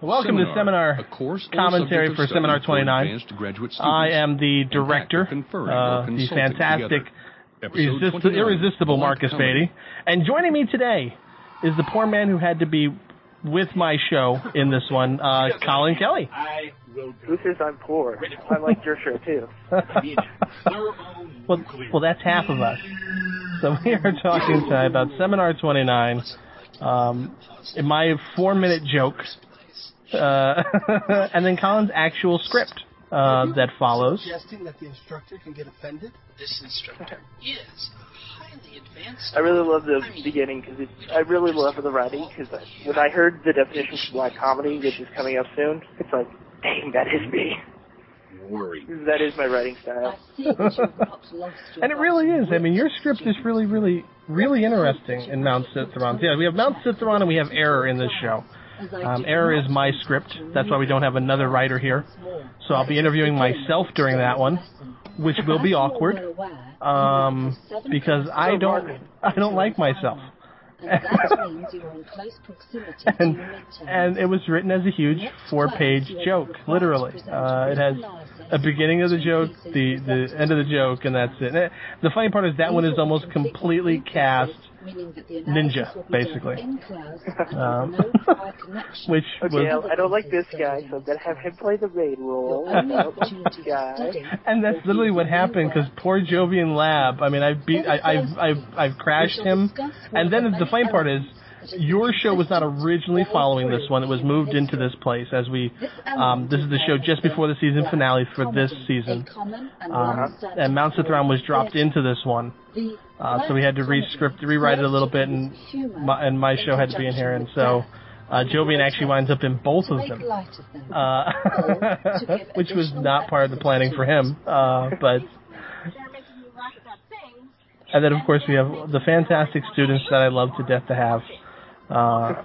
Welcome to Seminar a course Commentary for Seminar 29. advanced graduate. I am the director, actor uh, the fantastic, together. Episode resist- irresistible Marcus Comedy. Beatty. And joining me today is the poor man who had to be with my show in this one, uh, Colin Kelly. Who says I'm poor? I like your show too. well, well, that's half of us. So we are talking tonight about Seminar 29. Um, in my four-minute joke, uh, and then Colin's actual script uh, that follows. Suggesting that the instructor can get offended? This instructor is highly advanced. I really love the beginning because I really love the writing because when I heard the definition for black comedy, which is coming up soon, it's like, dang, that is me. Worry. That is my writing style. And it really is. I mean, your script is really, really, really interesting in Mount Citharon. Yeah, we have Mount Citharon and we have Error in this show. Um, Error is my script. That's why we don't have another writer here. So I'll be interviewing myself during that one, which will be awkward, um, because I don't, I don't like myself. and, and it was written as a huge four-page joke, literally. Uh, it has a beginning of the joke, the the end of the joke, and that's it. And the funny part is that one is almost completely cast ninja, basically. Um, which Okay, was, I, I don't like this guy, so I'm gonna have him play the main role. I don't like this guy. and that's literally what happened because poor Jovian Lab. I mean, I beat, I, I've, I've, I've crashed him, and then the funny part is. Your show was not originally following this one. It was moved into this place as we. Um, this is the show just before the season finale for this season, um, and Mount Citharon was dropped into this one. Uh, so we had to re-script, rewrite it a little bit, and my, and my show had to be in here, and so uh, Jovian actually winds up in both of them, uh, which was not part of the planning for him. Uh, but and then of course we have the fantastic students that I love to death to have. Uh,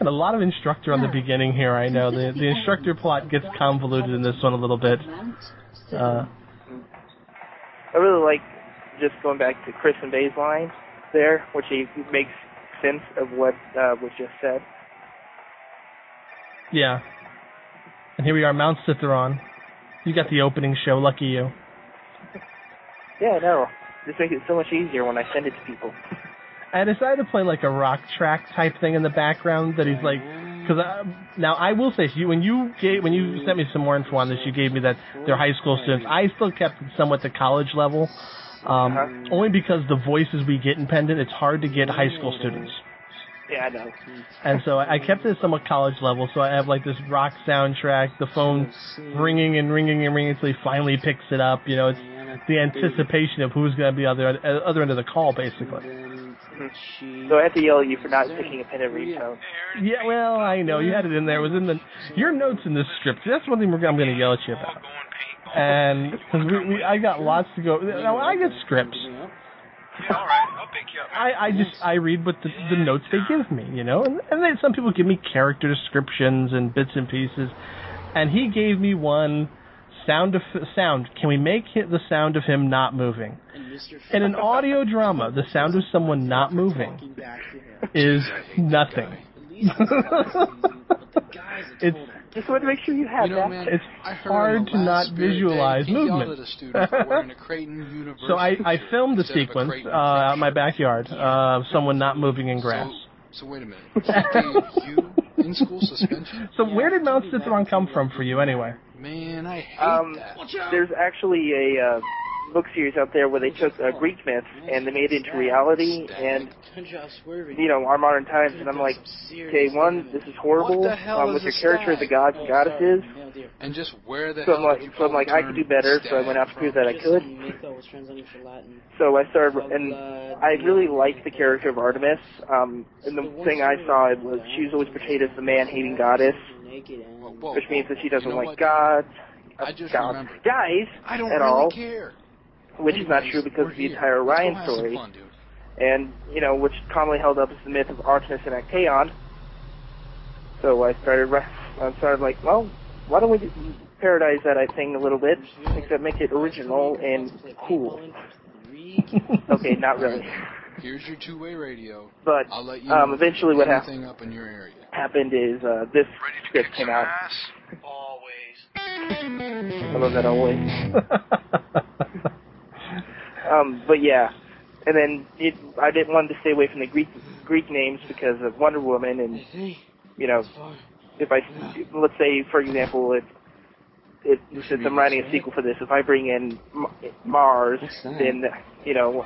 and a lot of instructor on the beginning here. I know the the instructor plot gets convoluted in this one a little bit. Uh, I really like just going back to Chris and Bay's line there, which he makes sense of what uh, was just said. yeah. And here we are, Mount Citharon. You got the opening show. Lucky you. Yeah, I know. This makes it so much easier when I send it to people. I decided to play like a rock track type thing in the background that he's like, because now I will say, you when you gave when you sent me some more info on this, you gave me that they're high school students. I still kept it somewhat the college level, um, Uh-huh. only because the voices we get in Pendant, it's hard to get high school students. Yeah, I know. And so I kept it somewhat college level, so I have like this rock soundtrack, the phone ringing and ringing and ringing until he finally picks it up. You know, it's the anticipation of who's going to be on the other, other end of the call, basically. Mm-hmm. So I have to yell at you for not picking a pen and read tone. Yeah, well, I know you had it in there. It was in the your notes in this script. That's one thing we're, I'm going to yell at you about. And because we, we, I got lots to go. Now I get scripts. All right, I'll pick you up. I, I just I read what the, the notes they give me, you know, and, and then some people give me character descriptions and bits and pieces, and he gave me one sound of sound. Can we make it the sound of him not moving? In an audio drama, the sound of someone not moving is nothing. it's Just want to make sure you have You know, that. man, It's hard to not visualize Day, movement. a student for wearing a so I I filmed the instead of a sequence uh, out in my shirt. backyard uh, of someone not moving in grass. So, so wait a minute. He gave you in school suspension? So where did Mount Citharon come from for you anyway? Man, I hate Um, that. there's actually a uh, book series out there where they took uh, Greek myths and they made it into reality and you know our modern times. And I'm like, okay, one, this is horrible. What the hell um, with your character, stag? the gods and goddesses. And just where the So hell I'm like, so I'm like, I could do better. So I went out to prove that I could. So I started, and I really liked the character of Artemis. Um, and the thing I saw was she was always portrayed as the man-hating goddess, Whoa, whoa, which means that she doesn't you know like gods, I just gods, remembered. guys I don't at really all, care. Which is not true because of the entire Let's Orion story. fun, and you know, which commonly held up as the myth of Artemis and Actaeon. So I started, I started like, well, why don't we do- parodize that I thing a little bit, except make it original and cool. Okay, not really. Here's your two-way radio. But I'll let you um, eventually, what there's hap- anything up in your area. happened is uh, this Ready script came out. ass? Always. I love that always. Um, but yeah, and then it, I didn't want to stay away from the Greek Greek names because of Wonder Woman, and you know, if I let's say for example, if if since I'm writing a sequel for this, if I bring in M- Mars, then you know,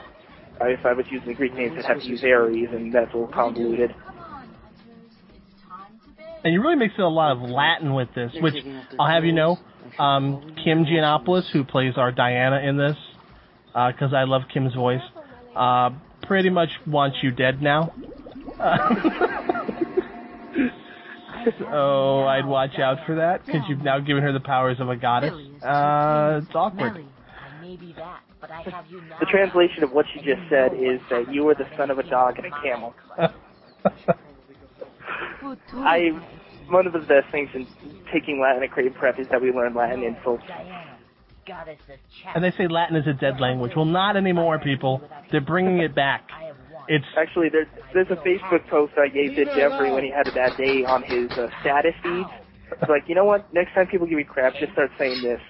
I- if I was using the Greek names, I'd have to use Ares, and that's a little convoluted. Come on, hunters. It's time to bed. And you really mix in a lot of Latin with this, which I'll have you know, um, Kim Giannopoulos, who plays our Diana in this, because I love Kim's voice, uh, pretty much wants you dead now. oh, I'd watch out for that, because you've now given her the powers of a goddess. Uh, it's awkward. I may be that, but I have you now. The translation of what she just said is that you are the son of a dog and a camel. I one of the best things in taking Latin at Creative Prep is that we learn Latin in full. Diana, goddess of chat. And they say Latin is a dead language. Well, not anymore, people. They're bringing it back. I have won. It's Actually, there's there's a Facebook post I gave to Jeffrey when he had a bad day on his uh, status feeds. It's like, you know what? Next time people give me crap, just start saying this.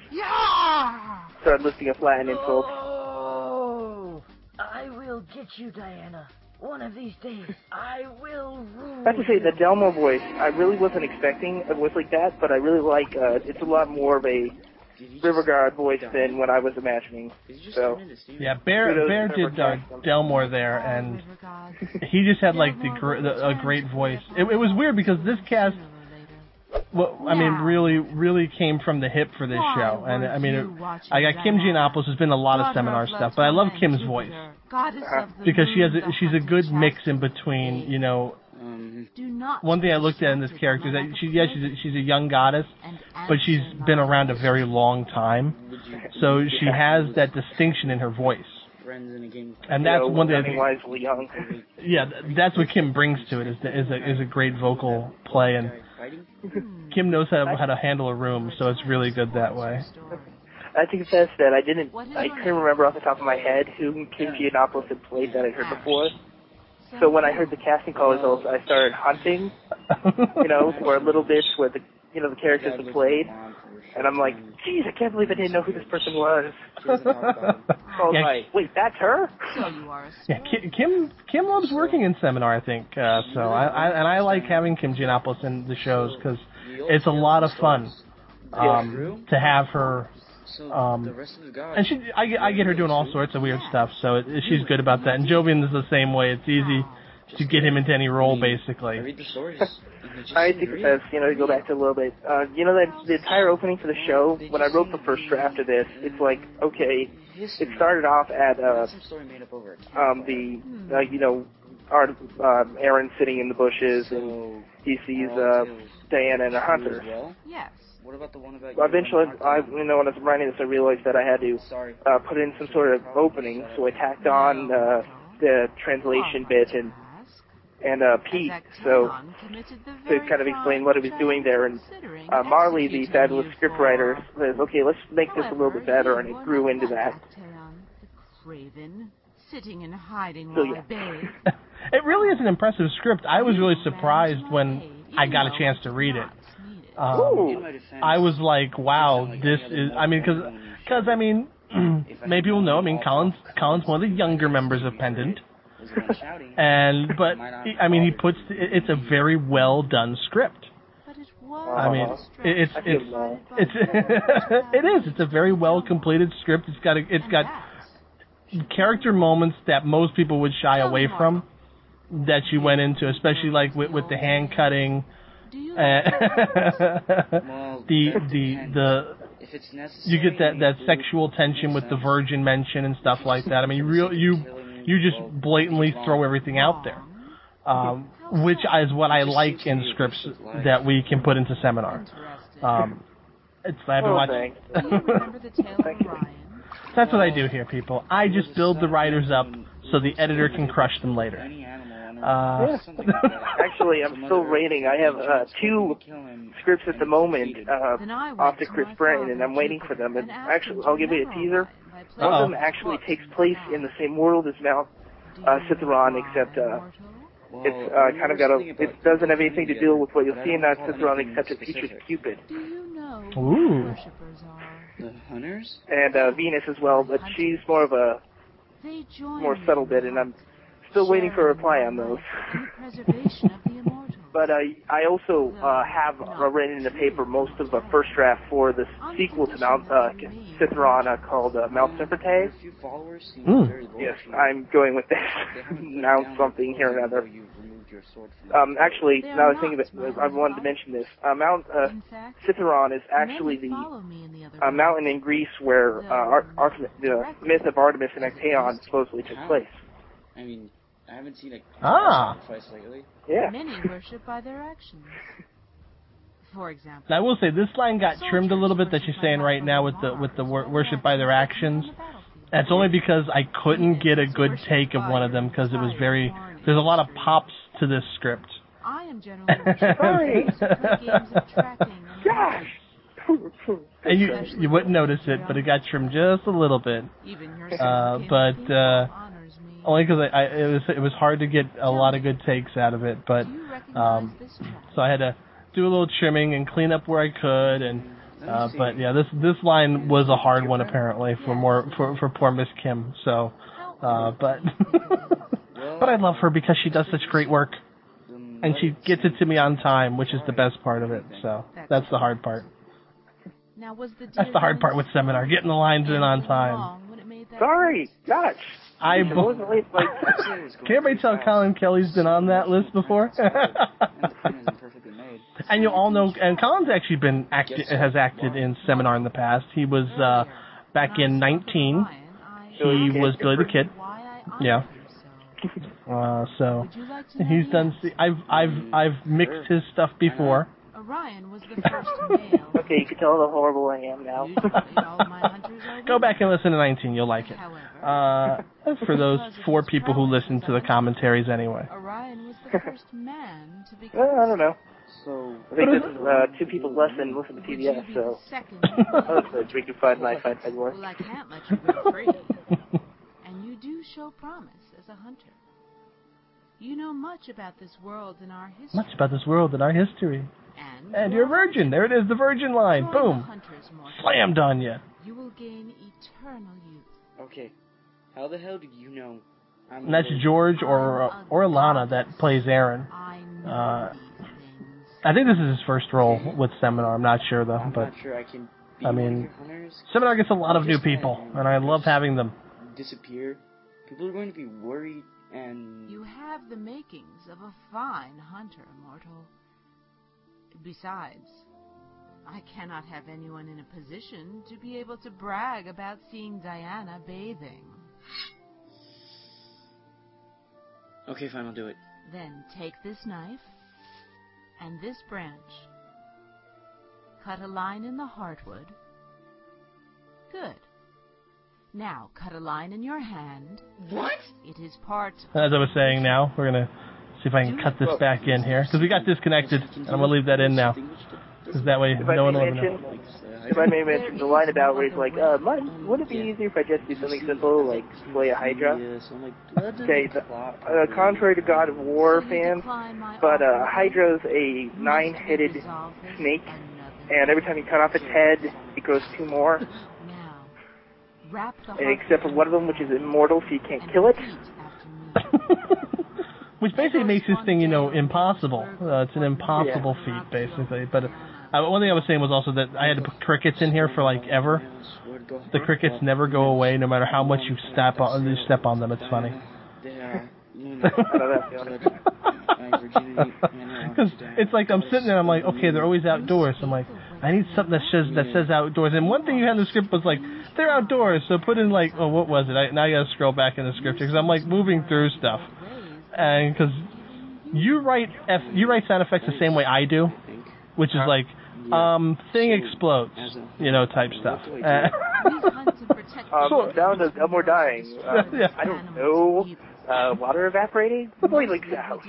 Start listing off Latin insults. Oh, I will get you, Diana. One of these days, I will rule. I have to say, the Delmore voice, I really wasn't expecting a voice like that, but I really like. Uh, it's a lot more of a Riverguard voice than what I was imagining. So. yeah, Bear Kudos Bear did uh, Delmore there, and he just had like the, gr- the a great voice. It, it was weird because this cast, well, I mean, really, really came from the hip for this show, and I mean, it, I got Kim Giannopoulos has been a lot of seminar stuff, but I love Kim's voice. Because she has a, she's a good mix in between, you know. Um, one thing I looked at in this character is that she, yeah, she's a, she's a young goddess, but she's been around a very long time, so she has that distinction in her voice. And that's you know, one thing. I nothing think, wisely yeah, that's what Kim brings to it is the, is a is a great vocal play, and Kim knows how how to handle a room, so it's really good that way. I think it's best that I didn't, I couldn't remember off the top of my head who Kim Giannopoulos had played that I'd heard before. So when I heard the casting call results, I started hunting, you know, for a little bit where the, you know, the characters had played. And I'm like, geez, I can't believe I didn't know who this person was. So I Yeah. like, wait, that's her? Yeah, Kim Kim loves working in seminar, I think. Uh, so I, I and I like having Kim Giannopoulos in the shows because it's a lot of fun um, to have her. Um, and she, I, get- I get her doing all sorts of weird stuff, so it, she's good about that. And Jovian is the same way. It's easy to get him into any role, basically. I think it says, you know, to go back to a little bit, uh, you know, that the entire opening for the show, when I wrote the first draft of this, it's like, okay, it started off at, uh, um, the, uh, you know, Art, um, Aaron sitting in the bushes and he sees, uh, Diana and a hunter. Yes. What about the one about Well, eventually, I, you know, when I was writing this, I realized that I had to, Sorry. uh, put in some sort of opening, so I tacked on, uh, the translation bit and, and, uh, Pete, so, to kind of explain what he was doing there. And uh, Marley, the fabulous scriptwriter, says, "Okay, let's make this a little bit better," and it grew into that. Craven, sitting and hiding So, while I yeah. It really is an impressive script. I was really surprised when I got a chance to read it. Um, I was like, wow, this is. I mean, because because I mean, maybe you'll know. I mean, Colin's Colin's one of the younger members of Pendant, and but I mean, he puts it's a very well done script. But it was I mean, it- it's it's it's it is. It's a very well completed script. It's got a, it's got character moments that most people would shy away from that you went into, especially like with, with the hand cutting, Do you uh, the the the If it's necessary, you get that that sexual tension with the virgin mention and stuff like that. I mean, you real you you just blatantly throw everything out there, um, which is what I like in scripts that we can put into seminar. Um, it's I've been watching. Do you remember the tale of Orion? That's what I do here, people. I just build the writers up so the editor can crush them later. Uh, Actually, I'm still rating. I have uh, two scripts at the moment uh, Then I went off to to Chris my and I'm waiting for them. And and actually, I'll give you a memorize teaser. by One of them actually takes place in the same world as Mount uh, Citheron, except uh, it's uh, kind of got a. It doesn't have anything to do with what you'll see in that Citheron, except it features Cupid Do you know Ooh. who the worshippers are? The hunters? and uh, Venus as well, but she's more of a more subtle bit, and I'm still waiting for a reply on those. preservation of the immortals. But uh, I also uh, have uh, written in the paper most of the first draft for the sequel to Mount uh, Citheron uh, called uh, Mount Sympathy. A few followers seem Mm. Yes. I'm going with this. They Mount something here or even another. though you've removed your sword from Um, actually, They now are I think of it, I wanted to mention this. Uh, Mount uh, in fact, Citheron is actually the follow me in the other uh, mountain in Greece where uh, Ar- Artemis, the myth of Artemis and Actaeon supposedly took place. I mean, I haven't seen like Ah. sacrifice lately. Yeah. Many worship by their actions. For example, Now, I will say this line got trimmed a little bit that she's saying right now with the with the wor- worship by their actions. That's only because I couldn't get a good take of one of them because it was very. There's a lot of pops to this script. I am generally Sorry. by those who play games of tracking and Gosh. And you you wouldn't notice it, but it got trimmed just a little bit. Even your Uh, but uh, honors me. Only because I, I it was it was hard to get a lot of good takes out of it, but Do you recognize um, so I had to do a little trimming and clean up where I could, and uh, but yeah, this this line was a hard one apparently for more for for poor Miss Kim. So, uh, but but I love her because she does such great work, and she gets it to me on time, which is the best part of it. So that's the hard part. Now, was the That's the hard part with seminar, getting the lines in on time. Sorry. Gosh. I It wasn't late, like, can everybody tell Colin Kelly's been on that list before? and you all know, and Colin's actually been acti- has acted in seminar in the past. He was uh, back in 19. He was Billy the Kid. Yeah. Uh, so he's done. I've I've I've mixed his stuff before. Orion was the first male. Okay, you can tell how horrible I am now. Go back and listen to 19. You'll like it. Uh, for those four people who listen to the commentaries anyway. Orion was the first man to become. Well, I don't know. So I think this is uh, two people less than listen to PBS, so Second. oh, so we can find my find February. Well, I can't let you go free. and you do show promise as a hunter. You know much about this world and our history. Much about this world and our history. And, And you're a virgin. There it is, the virgin line. Boom. Slammed on you. You will gain eternal youth. Okay, how the hell do you know? I'm And that's a- George or or Lana that plays Aaron. I Uh. I think this is his first role with Seminar. I'm not sure though, I'm but not sure I can. Be I mean, your hunters. Seminar gets a lot of new people, and I love having them. Disappear. People are going to be worried and. You have the makings of a fine hunter, mortal. Besides, I cannot have anyone in a position to be able to brag about seeing Diana bathing. Okay, fine, I'll do it. Then take this knife and this branch. Cut a line in the heartwood. Good. Now cut a line in your hand. What? It is part As I was saying, now we're gonna see if I can cut this back in here because we got disconnected, and I'm gonna leave that in now. Because that way If I no one may will ever know. mention, if I may mention the line about where he's like, uh, might, wouldn't it be easier if I just do something simple like slay a Hydra? Yes, I'm like, that doesn't Okay, the, uh, contrary to God of War So fans, but uh, offer, Hydra's a nine-headed snake, and every time you cut off its head, it grows two more. Now, wrap the And except for one of them, which is immortal, so you can't kill it. Which basically makes this thing, you know, impossible. Uh, it's an impossible feat, basically. But uh, one thing I was saying was also that I had to put crickets in here for like ever. The crickets never go away, no matter how much you step on you step on them. It's funny. Because it's like I'm sitting there, I'm like, okay, they're always outdoors. I'm like, I need something that says that says outdoors. And one thing you had in the script was like, they're outdoors. So put in like, oh, what was it? I, now I gotta scroll back in the script because I'm like moving through stuff, because you write F, you write sound effects the same way I do, which is like, um, thing explodes, you know, type stuff. Uh, Um, down to Elmore dying. Uh, Yeah. I don't know. Uh, water evaporating? Boiling sound.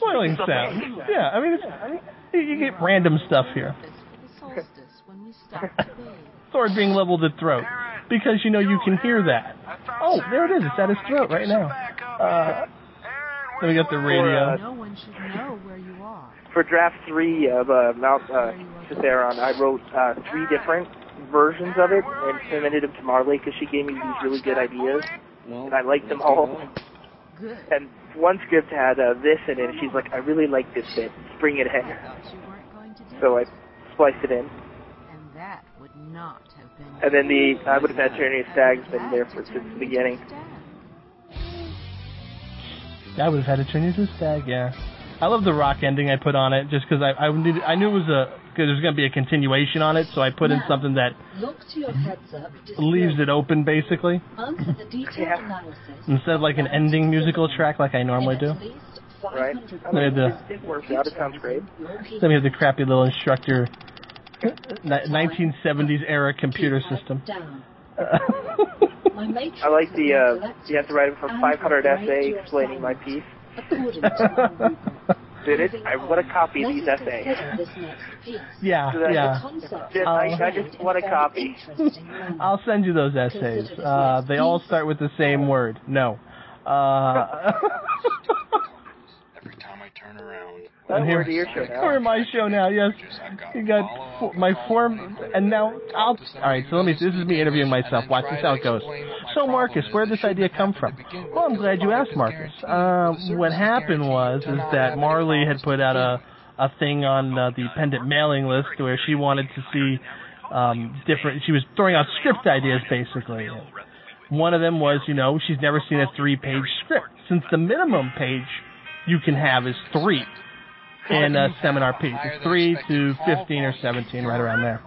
Boiling sound. Yeah, I mean, it's, you, you get random stuff here. Sword being leveled at throat. Because, you know, you can hear that. Oh, there it is. It's at his throat right now. Uh, then we got the radio. No one should know where you are. For draft three of uh, Mount uh, Citheron, I wrote uh, three different versions of it and submitted them to Marley because she gave me these really good ideas, Well, and I liked them all. Good. And one script had uh, this in it, and she's like, "I really like this bit. Bring it I in." thought you weren't going to do So I spliced it in. And that would not have been. And then the I would have had Tyranny of Stags been there for since the beginning. I would have had to turn into a stag. Yeah, I love the rock ending I put on it just because I I needed I knew it was a because there's going to be a continuation on it, so I put in something that Look to your heads up. leaves it open basically the detailed Yeah. analysis. instead of like an ending musical track like I normally do. Right? 500 I mean, Yeah, it, it works out. It sounds great. Then we have the crappy little instructor, ni- 1970s era computer Keep head system. Down. My matrix I like the uh, collected you have to write it for 500 essay explaining my piece. According to my rubric. Did it? I want a copy of these essays. this next piece. yeah, So yeah. The concept Just- I- I just want a copy. I'll send you those essays. Uh, they all start with the same word. No. Uh, Every time I turn around, That And here- your show now. We're my show now. Yes, you got fo- my form, and now I'll. All right, so let me. This is me interviewing myself. Watch this how it goes. So Marcus, where did this idea come from? Well, I'm glad you asked, Marcus. Um, what happened was is that Marley had put out a a thing on uh, the pendant mailing list where she wanted to see um, different. She was throwing out script ideas basically. One of them was, you know, she's never seen a three-page script since the minimum page you can have is three in a seminar piece. It's three to fifteen or seventeen, right around there.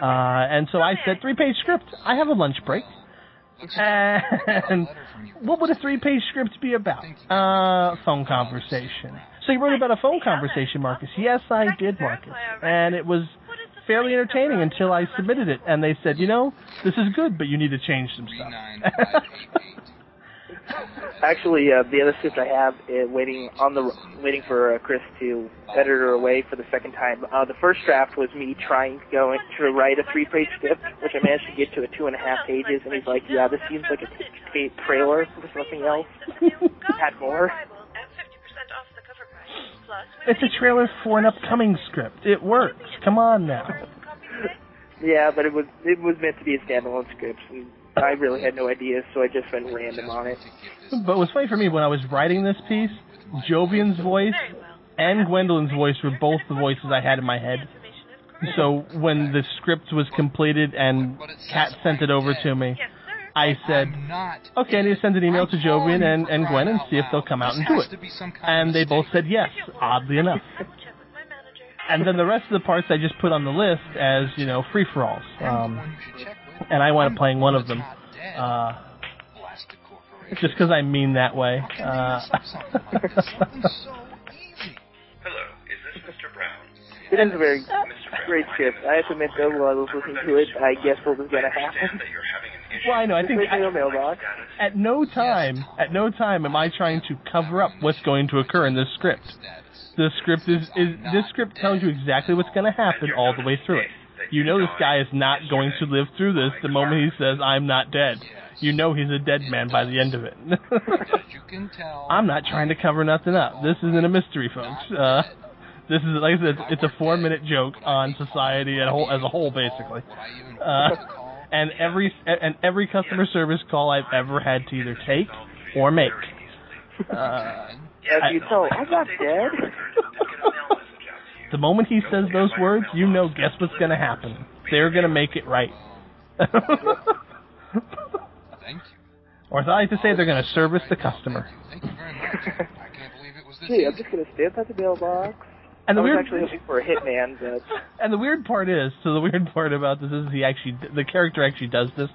Uh, and so I said, three-page script. I have a lunch break. And what would a three-page script be about? Uh, phone conversation. So you wrote about a phone conversation, Marcus. Yes, I did, Marcus. And it was fairly entertaining until I submitted it, and they said, you know, this is good, but you need to change some stuff. Actually, uh, the other script I have is waiting on the waiting for uh, Chris to edit her away for the second time. Uh, the first draft was me trying to go in to write a three-page script, which I managed to get to a two and a half pages, and he's like, "Yeah, this seems like a t- trailer. There's nothing else. Add more." it's a trailer for an upcoming script. It works. Come on now. Yeah, but it was it was meant to be a standalone script, and I really had no ideas, so I just went random on it. But what's funny for me, when I was writing this piece, Jovian's voice and Gwendolyn's voice were both the voices I had in my head. So when the script was completed and Kat sent it over to me, I said, okay, I need to send an email to Jovian and, and Gwen and see if they'll come out and do it. And they both said yes, oddly enough. And then the rest of the parts I just put on the list as, you know, free-for-alls. Um, and I wound up playing one of them. Uh, just because I mean that way. Uh, Hello, is this Mr. Brown? It is a very great script. I have to admit, though, while I was listening to it, I guessed what was going to happen. Well, I know. I think in mailbox. at no time, at no time am I trying to cover up what's going to occur in this script. The script is, is this script tells you exactly what's going to happen all the way through it. You know this guy is not going to live through this the moment he says, I'm not dead. You know he's a dead man by the end of it. I'm not trying to cover nothing up. This isn't a mystery, folks. Uh, this is, like I said, it's a four minute joke on society as a whole, as a whole basically. Uh, and every, and every customer service call I've ever had to either take or make. Uh, As you tell, I'm not dead. the moment he says those words, you know, guess what's going to happen. They're going to make it right. Or as I like to say, they're going to service the customer. Thank you, very much. I can't believe it was this. Gee, I'm just going to stand at the mailbox. And the I was weird- actually looking for a hitman, but And the weird part is, so the weird part about this is he actually, the character actually does this.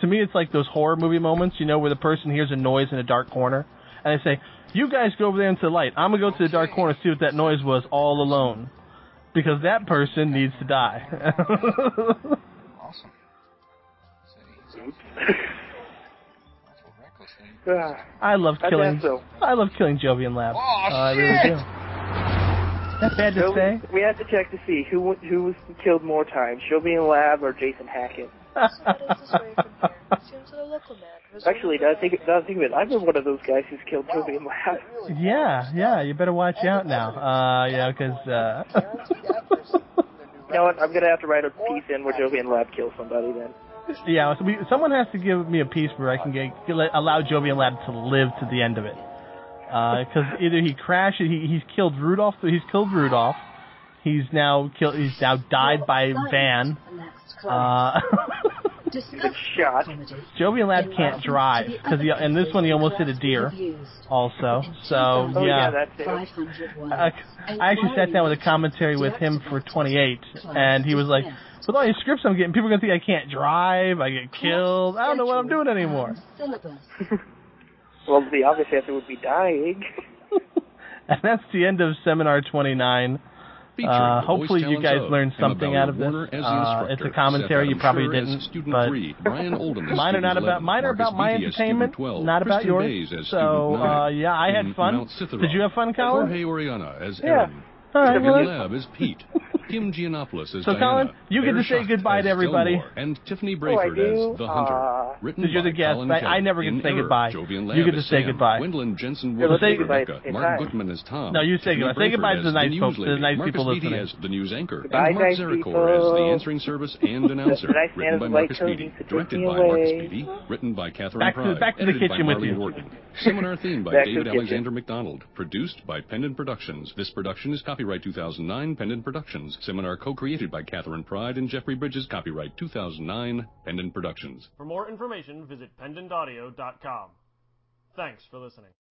To me, it's like those horror movie moments, you know, where the person hears a noise in a dark corner, and they say, "You guys go over there into the light. I'm gonna go to the dark corner and see what that noise was all alone." Because that person needs to die. awesome. I love killing. guess so. I love killing Jovian Lab. Oh, Uh, I really shit! do. That's bad to so say. we have to check to see who who was killed more times, Jovian Lab or Jason Hackett. Actually, now I think, now I think of it, I've been one of those guys who's killed Jovian Lab. Yeah, yeah, you better watch out now. Uh, yeah, because uh, You know what? I'm gonna have to write a piece in where Jovian Lab kills somebody then. yeah, so we, someone has to give me a piece where I can get, get allow Jovian Lab to live to the end of it. Because either he crashed, he he's killed Rudolph, he's killed Rudolph. He's now killed. He's now died by Van. Uh, shot. Jovian Lab can't drive because and this one he almost hit a deer. Also, so Oh yeah. yeah, that's it. Uh, I actually sat down with a commentary with him for 28, and he was like, "With all these scripts I'm getting, people are gonna think I can't drive, I get killed. I don't know what I'm doing anymore." Well, the obvious answer would be dying. And that's the end of seminar 29. Uh, hopefully you guys learned something out of this. Warner as the Uh, it's a commentary you probably Adam didn't, student but three, Brian Oldham mine are not about mine are about my Beatty entertainment, student 12, not about Kristen yours. As So uh, yeah, I had fun. Did you have fun, Colin? Jorge Oriana as Yeah. All right, well, Lab as Pete. Kim Giannopoulos as So, Diana. Colin, you get to say goodbye to everybody. Delmore, and Tiffany Oh, Brayford do? as the Hunter. Aw. Written Because you're the guest. I- I never get to say Error, goodbye. Jovian You get to as say Sam. goodbye. Gwendolyn Jensen Yeah, let's say Wood as goodbye at Rebecca. the same Mark time. Goodman as Tom. No, you say Tiffany goodbye. Say Brayford goodbye to as the nice news folks- to the lady. nice Marcus people Beatty listening. as the news anchor. Goodbye, and Mark nice Zerikor people. as the answering service and announcer. The nice man Written in by the white Marcus coat Beatty. needs to take Directed me by Marcus away. Beatty. Written by Catherine Back to the- Pride. back to the edited by kitchen with Marlene you. Wharton. Seminar theme by Back to the David kitchen. Alexander McDonald. Produced by Pendant Productions. This production is copyright 2009 Pendant Productions. Seminar co-created by Catherine Pride and Jeffrey Bridges. Copyright 2009 Pendant Productions. For more information, visit pendantaudio.com. Thanks for listening.